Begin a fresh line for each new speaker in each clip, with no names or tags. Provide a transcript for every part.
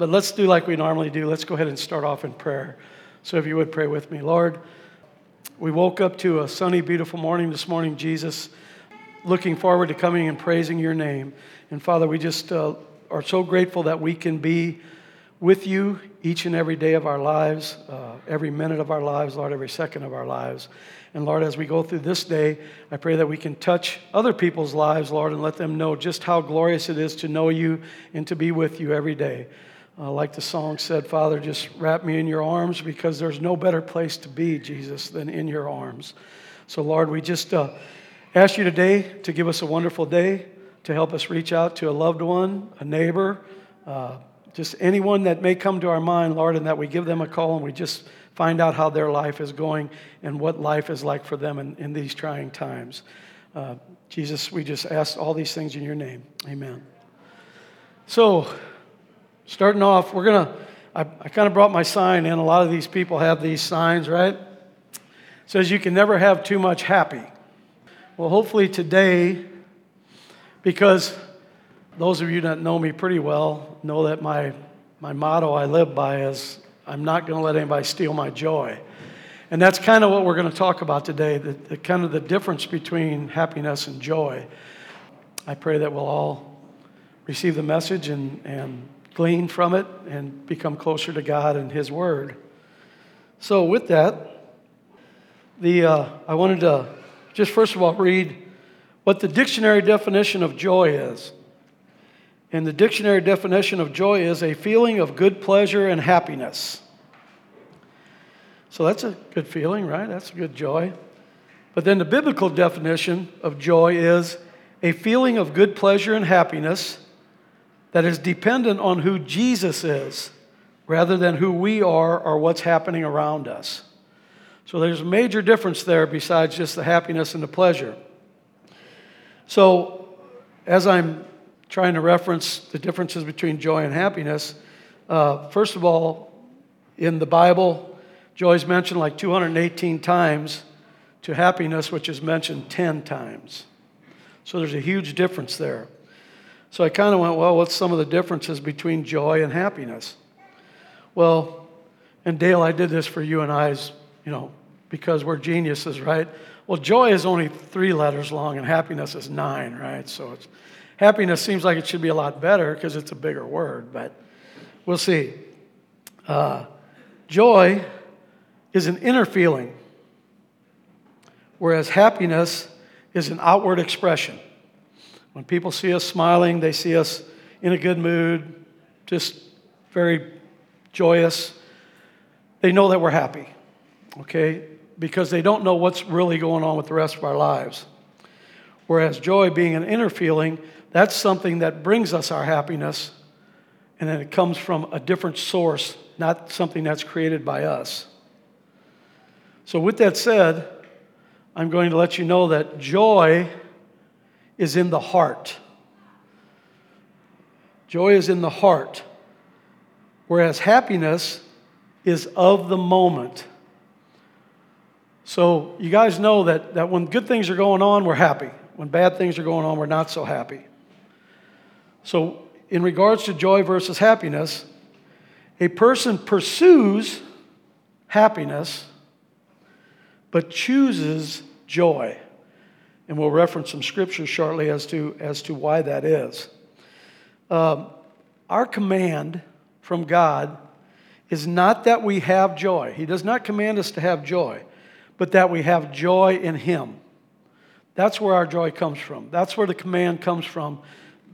But let's do like we normally do. Let's go ahead and start off in prayer. So if you would pray with me. Lord, we woke up to a sunny, beautiful morning this morning, Jesus, looking forward to coming and praising your name. And Father, we just uh, are so grateful that we can be with you each and every day of our lives, uh, every minute of our lives, Lord, every second of our lives. And Lord, as we go through this day, I pray that we can touch other people's lives, Lord, and let them know just how glorious it is to know you and to be with you every day. Uh, like the song said, Father, just wrap me in your arms because there's no better place to be, Jesus, than in your arms. So, Lord, we just uh, ask you today to give us a wonderful day, to help us reach out to a loved one, a neighbor, uh, just anyone that may come to our mind, Lord, and that we give them a call and we just find out how their life is going and what life is like for them in, in these trying times. Uh, Jesus, we just ask all these things in your name. Amen. So, starting off, we're going to, I, I kind of brought my sign in. A lot of these people have these signs, right? It says you can never have too much happy. Well, hopefully today, because those of you that know me pretty well know that my, my motto I live by is I'm not going to let anybody steal my joy. And that's kind of what we're going to talk about today the, the kind of the difference between happiness and joy. I pray that we'll all receive the message and, and glean from it and become closer to God and His Word. So, with that, the, uh, I wanted to just first of all read what the dictionary definition of joy is. And the dictionary definition of joy is a feeling of good pleasure and happiness. So that's a good feeling, right? That's a good joy. But then the biblical definition of joy is a feeling of good pleasure and happiness that is dependent on who Jesus is rather than who we are or what's happening around us. So there's a major difference there besides just the happiness and the pleasure. So as I'm trying to reference the differences between joy and happiness. Uh, first of all, in the Bible, joy is mentioned like 218 times to happiness, which is mentioned 10 times. So there's a huge difference there. So I kind of went, well, what's some of the differences between joy and happiness? Well, and Dale, I did this for you and I's, you know, because we're geniuses, right? Well, joy is only three letters long and happiness is nine, right? So it's Happiness seems like it should be a lot better because it's a bigger word, but we'll see. Uh, joy is an inner feeling, whereas happiness is an outward expression. When people see us smiling, they see us in a good mood, just very joyous. They know that we're happy, okay? Because they don't know what's really going on with the rest of our lives. Whereas joy, being an inner feeling, that's something that brings us our happiness, and then it comes from a different source, not something that's created by us. So, with that said, I'm going to let you know that joy is in the heart. Joy is in the heart, whereas happiness is of the moment. So, you guys know that, that when good things are going on, we're happy. When bad things are going on, we're not so happy. So, in regards to joy versus happiness, a person pursues happiness but chooses joy. And we'll reference some scriptures shortly as to, as to why that is. Um, our command from God is not that we have joy. He does not command us to have joy, but that we have joy in Him. That's where our joy comes from. That's where the command comes from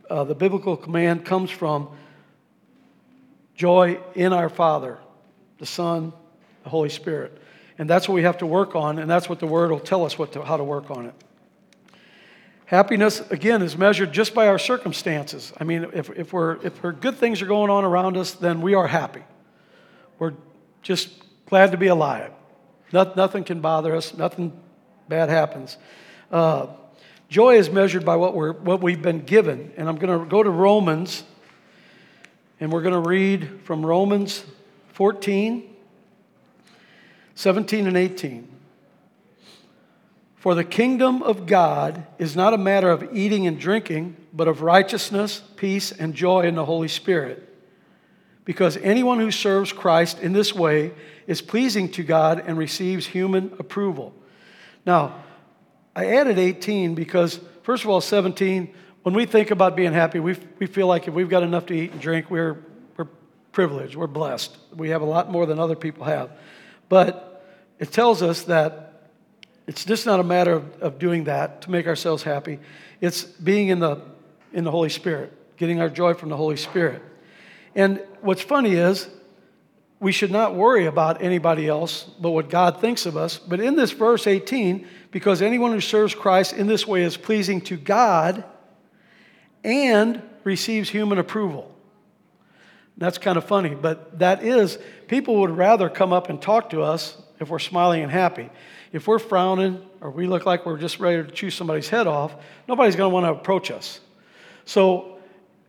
uh, the biblical command comes from joy in our Father, the Son, the Holy Spirit. And that's what we have to work on, and that's what the Word will tell us what to, how to work on it. Happiness, again, is measured just by our circumstances. I mean, if, if, we're, if we're good things are going on around us, then we are happy. We're just glad to be alive. nothing can bother us, nothing bad happens. Uh, Joy is measured by what, we're, what we've been given. And I'm going to go to Romans, and we're going to read from Romans 14, 17, and 18. For the kingdom of God is not a matter of eating and drinking, but of righteousness, peace, and joy in the Holy Spirit. because anyone who serves Christ in this way is pleasing to God and receives human approval. Now, I added 18 because, first of all, 17, when we think about being happy, we, we feel like if we've got enough to eat and drink, we're, we're privileged, we're blessed. We have a lot more than other people have. But it tells us that it's just not a matter of, of doing that to make ourselves happy, it's being in the, in the Holy Spirit, getting our joy from the Holy Spirit. And what's funny is, we should not worry about anybody else but what God thinks of us. But in this verse 18, because anyone who serves Christ in this way is pleasing to God and receives human approval. That's kind of funny, but that is, people would rather come up and talk to us if we're smiling and happy. If we're frowning or we look like we're just ready to chew somebody's head off, nobody's going to want to approach us. So,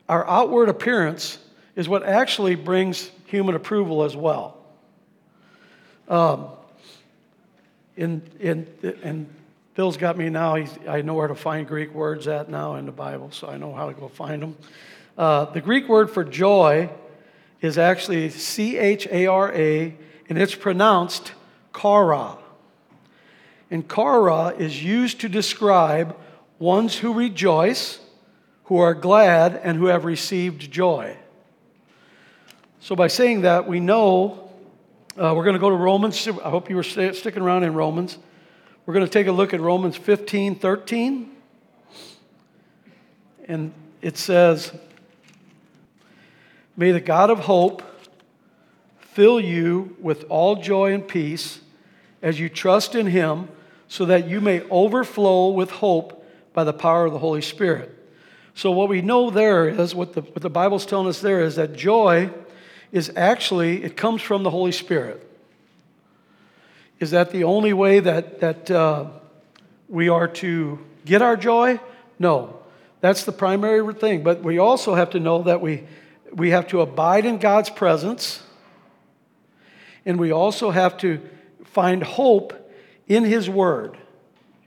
our outward appearance is what actually brings human approval as well. Um, in, in, and Bill's got me now. He's, I know where to find Greek words at now in the Bible, so I know how to go find them. Uh, the Greek word for joy is actually C H A R A, and it's pronounced chara. And chara is used to describe ones who rejoice, who are glad, and who have received joy. So, by saying that, we know uh, we're going to go to Romans. I hope you were sticking around in Romans. We're going to take a look at Romans 15 13. And it says, May the God of hope fill you with all joy and peace as you trust in him, so that you may overflow with hope by the power of the Holy Spirit. So, what we know there is, what the, what the Bible's telling us there is that joy is actually, it comes from the Holy Spirit. Is that the only way that, that uh, we are to get our joy? No. That's the primary thing. But we also have to know that we, we have to abide in God's presence, and we also have to find hope in His Word.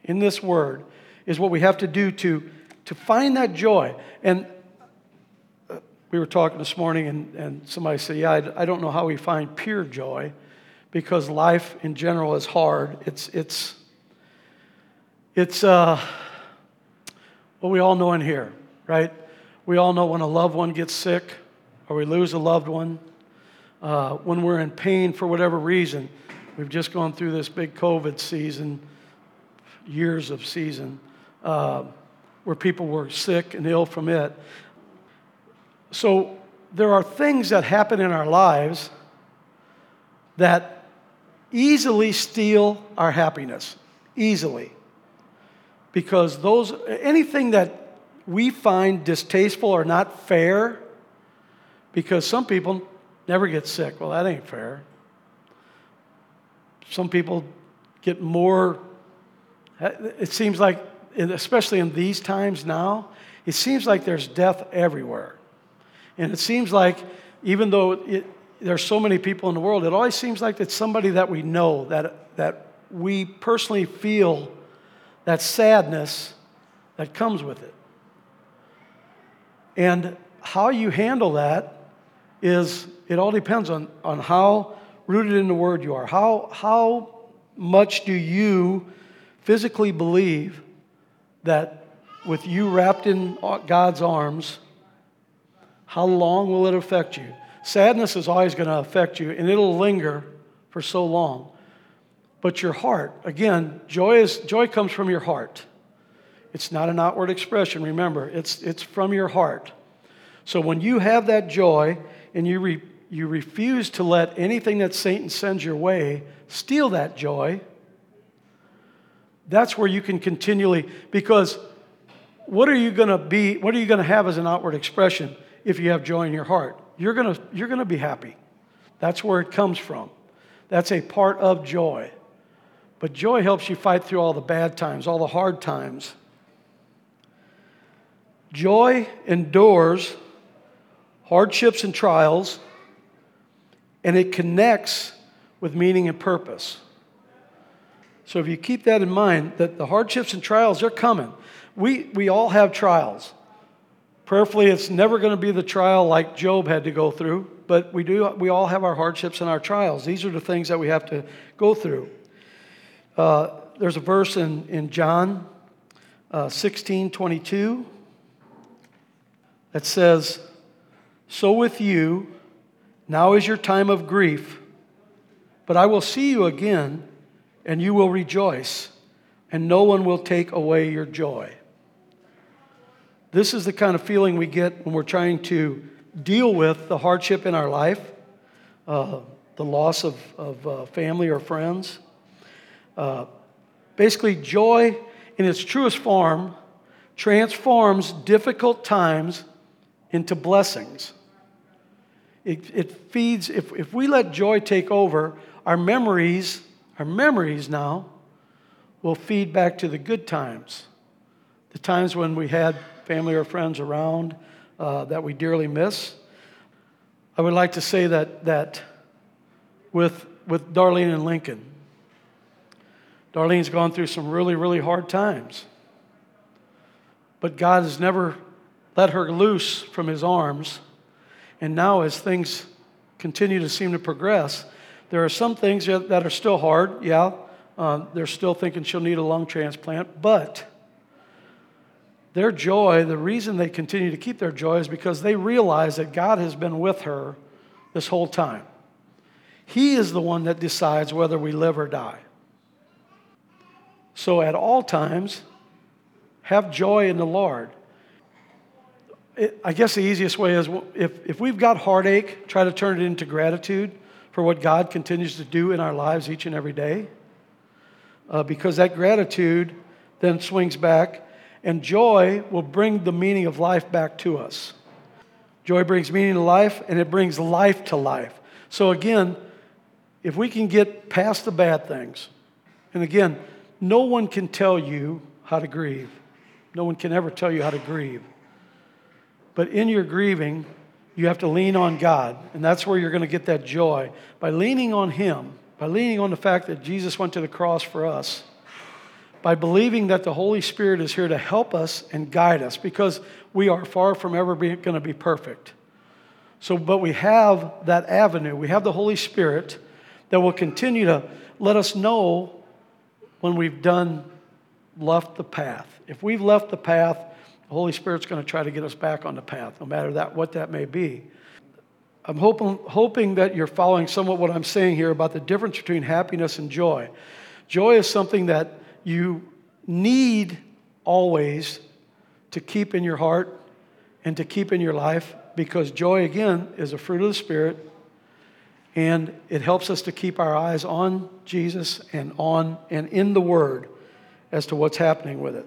In this Word is what we have to do to, to find that joy. And we were talking this morning, and, and somebody said, Yeah, I, I don't know how we find pure joy because life in general is hard. It's, it's, it's uh, what we all know in here, right? We all know when a loved one gets sick or we lose a loved one, uh, when we're in pain for whatever reason. We've just gone through this big COVID season, years of season, uh, where people were sick and ill from it. So there are things that happen in our lives that easily steal our happiness, easily. Because those anything that we find distasteful or not fair, because some people never get sick. Well, that ain't fair. Some people get more, it seems like, especially in these times now, it seems like there's death everywhere. And it seems like, even though it, there's so many people in the world, it always seems like it's somebody that we know, that, that we personally feel that sadness that comes with it. And how you handle that is, it all depends on, on how rooted in the Word you are. How, how much do you physically believe that with you wrapped in God's arms, how long will it affect you? Sadness is always going to affect you, and it'll linger for so long. But your heart, again, joy, is, joy comes from your heart. It's not an outward expression, remember, it's, it's from your heart. So when you have that joy and you, re, you refuse to let anything that Satan sends your way steal that joy, that's where you can continually, because what are you going to be, what are you going to have as an outward expression? if you have joy in your heart. You're going to you're going to be happy. That's where it comes from. That's a part of joy. But joy helps you fight through all the bad times, all the hard times. Joy endures hardships and trials, and it connects with meaning and purpose. So if you keep that in mind, that the hardships and trials, they're coming. We, we all have trials Prayerfully, it's never going to be the trial like Job had to go through, but we, do, we all have our hardships and our trials. These are the things that we have to go through. Uh, there's a verse in, in John uh, 16 22 that says, So with you, now is your time of grief, but I will see you again, and you will rejoice, and no one will take away your joy. This is the kind of feeling we get when we're trying to deal with the hardship in our life, uh, the loss of, of uh, family or friends. Uh, basically, joy in its truest form transforms difficult times into blessings. It, it feeds, if, if we let joy take over, our memories, our memories now, will feed back to the good times. The times when we had family or friends around uh, that we dearly miss. I would like to say that, that with, with Darlene and Lincoln, Darlene's gone through some really, really hard times. But God has never let her loose from his arms. And now, as things continue to seem to progress, there are some things that are still hard. Yeah, uh, they're still thinking she'll need a lung transplant, but their joy, the reason they continue to keep their joy is because they realize that God has been with her this whole time. He is the one that decides whether we live or die. So at all times, have joy in the Lord. I guess the easiest way is if, if we've got heartache, try to turn it into gratitude for what God continues to do in our lives each and every day. Uh, because that gratitude then swings back and joy will bring the meaning of life back to us. Joy brings meaning to life, and it brings life to life. So, again, if we can get past the bad things, and again, no one can tell you how to grieve. No one can ever tell you how to grieve. But in your grieving, you have to lean on God, and that's where you're going to get that joy. By leaning on Him, by leaning on the fact that Jesus went to the cross for us, by believing that the Holy Spirit is here to help us and guide us because we are far from ever going to be perfect. So, but we have that avenue. We have the Holy Spirit that will continue to let us know when we've done left the path. If we've left the path, the Holy Spirit's going to try to get us back on the path, no matter that what that may be. I'm hoping, hoping that you're following somewhat what I'm saying here about the difference between happiness and joy. Joy is something that you need always to keep in your heart and to keep in your life because joy, again, is a fruit of the Spirit and it helps us to keep our eyes on Jesus and on and in the Word as to what's happening with it.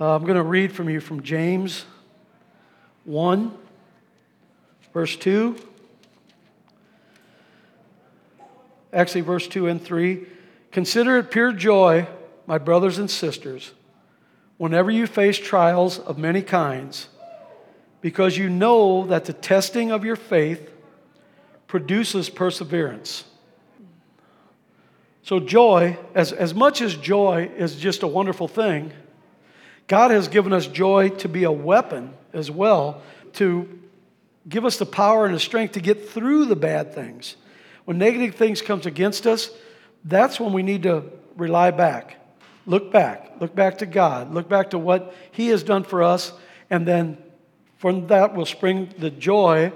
Uh, I'm going to read from you from James 1, verse 2. Actually, verse 2 and 3. Consider it pure joy, my brothers and sisters, whenever you face trials of many kinds, because you know that the testing of your faith produces perseverance. So, joy, as, as much as joy is just a wonderful thing, God has given us joy to be a weapon as well, to give us the power and the strength to get through the bad things. When negative things comes against us, that's when we need to rely back. Look back. Look back to God. Look back to what He has done for us. And then from that will spring the joy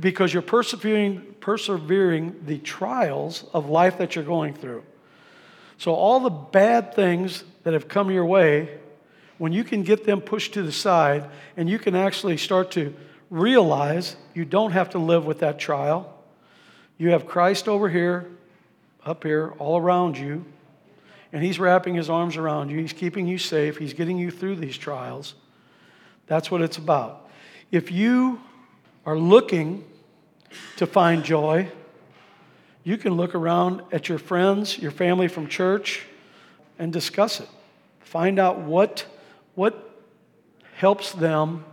because you're persevering, persevering the trials of life that you're going through. So, all the bad things that have come your way, when you can get them pushed to the side and you can actually start to realize you don't have to live with that trial, you have Christ over here up here, all around you, and He's wrapping His arms around you. He's keeping you safe. He's getting you through these trials. That's what it's about. If you are looking to find joy, you can look around at your friends, your family from church, and discuss it. Find out what, what helps them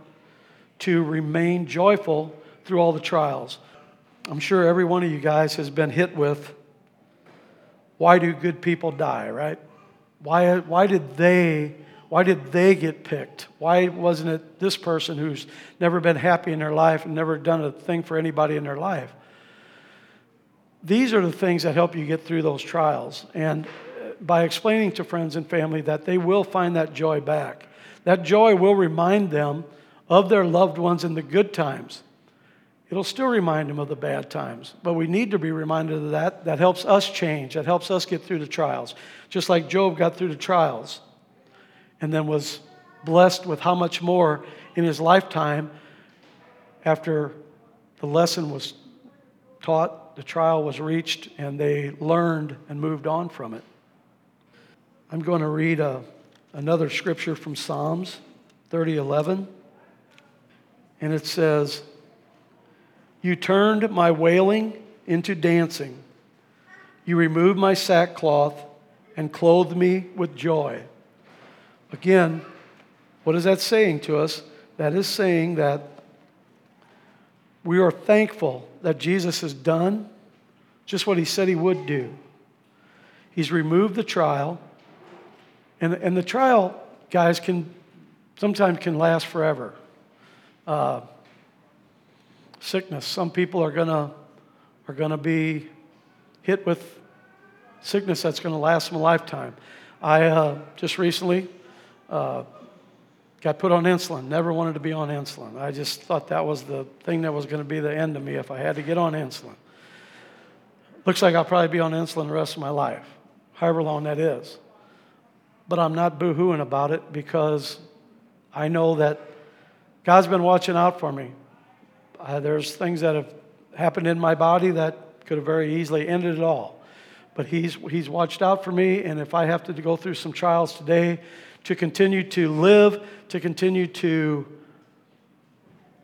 to remain joyful through all the trials. I'm sure every one of you guys has been hit with why do good people die, right? Why, why did they Why did they get picked? Why wasn't it this person who's never been happy in their life and never done a thing for anybody in their life? These are the things that help you get through those trials. And by explaining to friends and family that they will find that joy back, that joy will remind them of their loved ones in the good times. It'll still remind them of the bad times, but we need to be reminded of that. That helps us change, that helps us get through the trials. Just like Job got through the trials and then was blessed with how much more in his lifetime after the lesson was taught, the trial was reached, and they learned and moved on from it. I'm going to read a, another scripture from Psalms 30:11, and it says, "You turned my wailing into dancing. You removed my sackcloth and clothed me with joy." Again, what is that saying to us? That is saying that we are thankful that Jesus has done just what he said he would do. He's removed the trial, and, and the trial, guys, can sometimes can last forever. Uh, sickness. Some people are gonna are gonna be hit with sickness that's gonna last them a lifetime. I uh, just recently uh, got put on insulin. Never wanted to be on insulin. I just thought that was the thing that was to be the end of me if I had to get on insulin. Looks like I'll probably be on insulin the rest of my life, however long that is. But I'm not boo hooing about it because I know that God's been watching out for me. Uh, there's things that have happened in my body that could have very easily ended it all. But he's, he's watched out for me, and if I have to go through some trials today, to continue to live, to continue to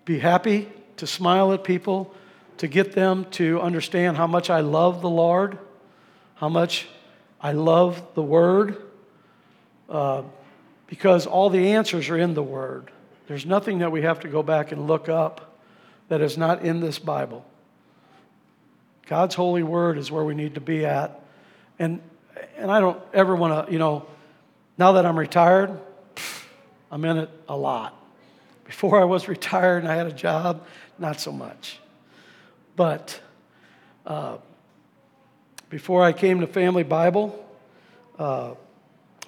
be happy, to smile at people, to get them to understand how much I love the Lord, how much I love the Word, because all the answers are in the Word. There's nothing that we have to go back and look up that is not in this Bible. God's holy word is where we need to be at. And, and I don't ever want to, you know, now that I'm retired, I'm in it a lot. Before I was retired and I had a job, not so much. But uh, before I came to Family Bible, uh,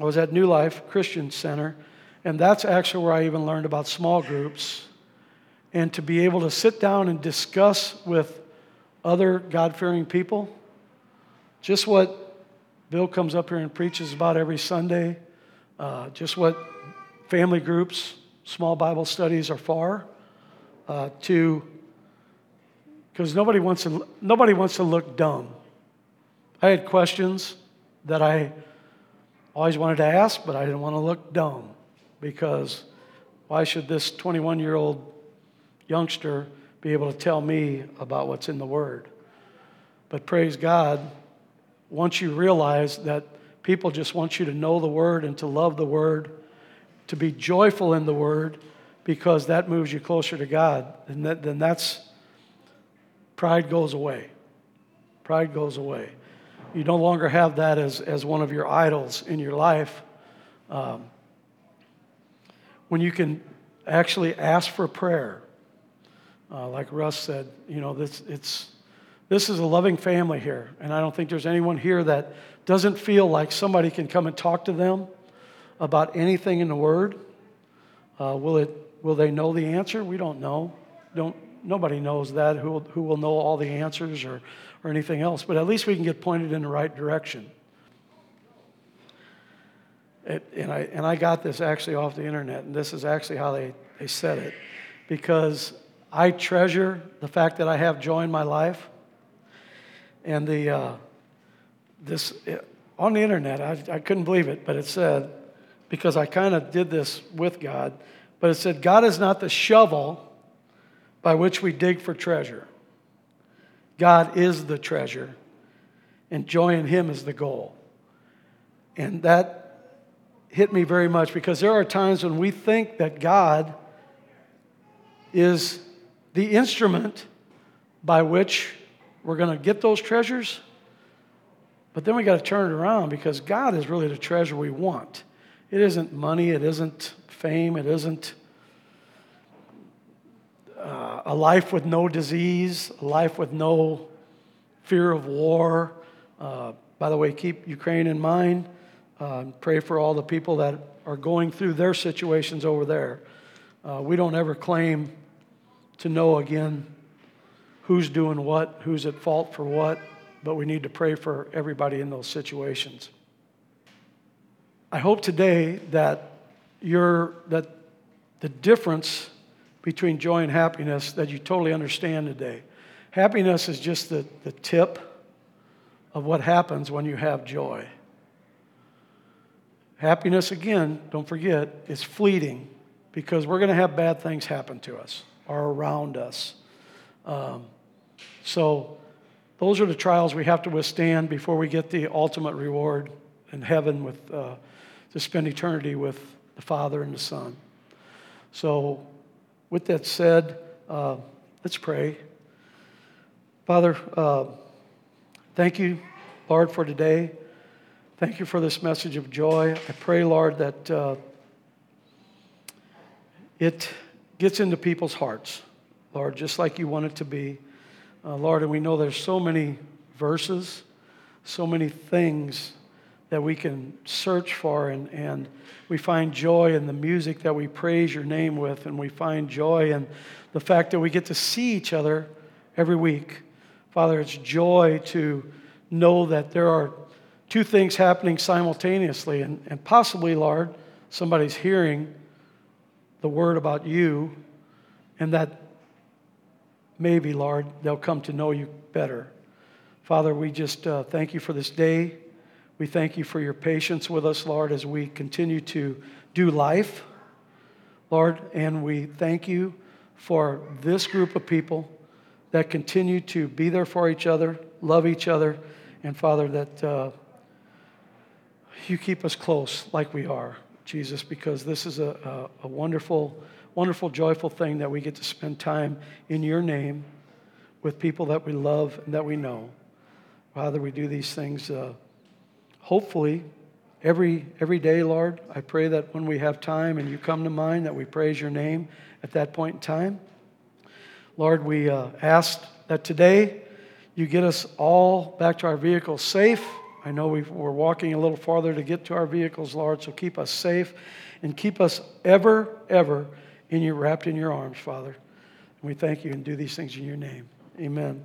I was at New Life Christian Center, and that's actually where I even learned about small groups and to be able to sit down and discuss with other God fearing people just what Bill comes up here and preaches about every Sunday uh, just what family groups, small Bible studies are for, uh, to because nobody wants to nobody wants to look dumb. I had questions that I always wanted to ask, but I didn't want to look dumb because why should this 21 year old youngster be able to tell me about what's in the Word? But praise God, once you realize that People just want you to know the Word and to love the Word, to be joyful in the Word, because that moves you closer to God. And that, then that's pride goes away. Pride goes away. You no longer have that as, as one of your idols in your life. Um, when you can actually ask for prayer, uh, like Russ said, you know, this, it's, this is a loving family here. And I don't think there's anyone here that doesn't feel like somebody can come and talk to them about anything in the Word. Uh, will, it, will they know the answer? We don't know. Don't, nobody knows that, who will, who will know all the answers or, or anything else. But at least we can get pointed in the right direction. It, and, I, and I got this actually off the internet, and this is actually how they, they said it. Because I treasure the fact that I have joy in my life. And the, uh, this on the internet. I, I couldn't believe it, but it said, because I kind of did this with God, but it said, God is not the shovel by which we dig for treasure. God is the treasure, and joy in Him is the goal. And that hit me very much because there are times when we think that God is the instrument by which we're going to get those treasures but then we got to turn it around because God is really the treasure we want. It isn't money, it isn't fame, it isn't uh, a life with no disease, a life with no fear of war. Uh, by the way, keep Ukraine in mind. Uh, pray for all the people that are going through their situations over there. Uh, we don't ever claim to know again who's doing what, who's at fault for what, but we need to pray for everybody in those situations. I hope today that you're, that the difference between joy and happiness that you totally understand today. Happiness is just the, the tip of what happens when you have joy. Happiness, again, don't forget, is fleeting because we're going to have bad things happen to us or around us. Um, so, those are the trials we have to withstand before we get the ultimate reward in heaven with, uh, to spend eternity with the Father and the Son. So, with that said, uh, let's pray. Father, uh, thank you, Lord, for today. Thank you for this message of joy. I pray, Lord, that uh, it gets into people's hearts, Lord, just like you want it to be. Uh, Lord, and we know there's so many verses, so many things that we can search for, and, and we find joy in the music that we praise your name with, and we find joy in the fact that we get to see each other every week. Father, it's joy to know that there are two things happening simultaneously, and, and possibly, Lord, somebody's hearing the word about you, and that maybe, Lord, they'll come to know you better. Father, we just uh, thank you for this day. We thank you for your patience with us, Lord, as we continue to do life, Lord, and we thank you for this group of people that continue to be there for each other, love each other, and Father, that uh, you keep us close like we are, Jesus, because this is a, a, a wonderful, wonderful, joyful thing that we get to spend time in your name with people that we love and that we know. Father, we do these things uh, hopefully every, every day, Lord. I pray that when we have time and you come to mind, that we praise your name at that point in time. Lord, we uh, ask that today you get us all back to our vehicles safe. I know we are walking a little farther to get to our vehicles, Lord, so keep us safe and keep us ever, ever in your, wrapped in your arms, Father. And we thank you and do these things in your name. Amen.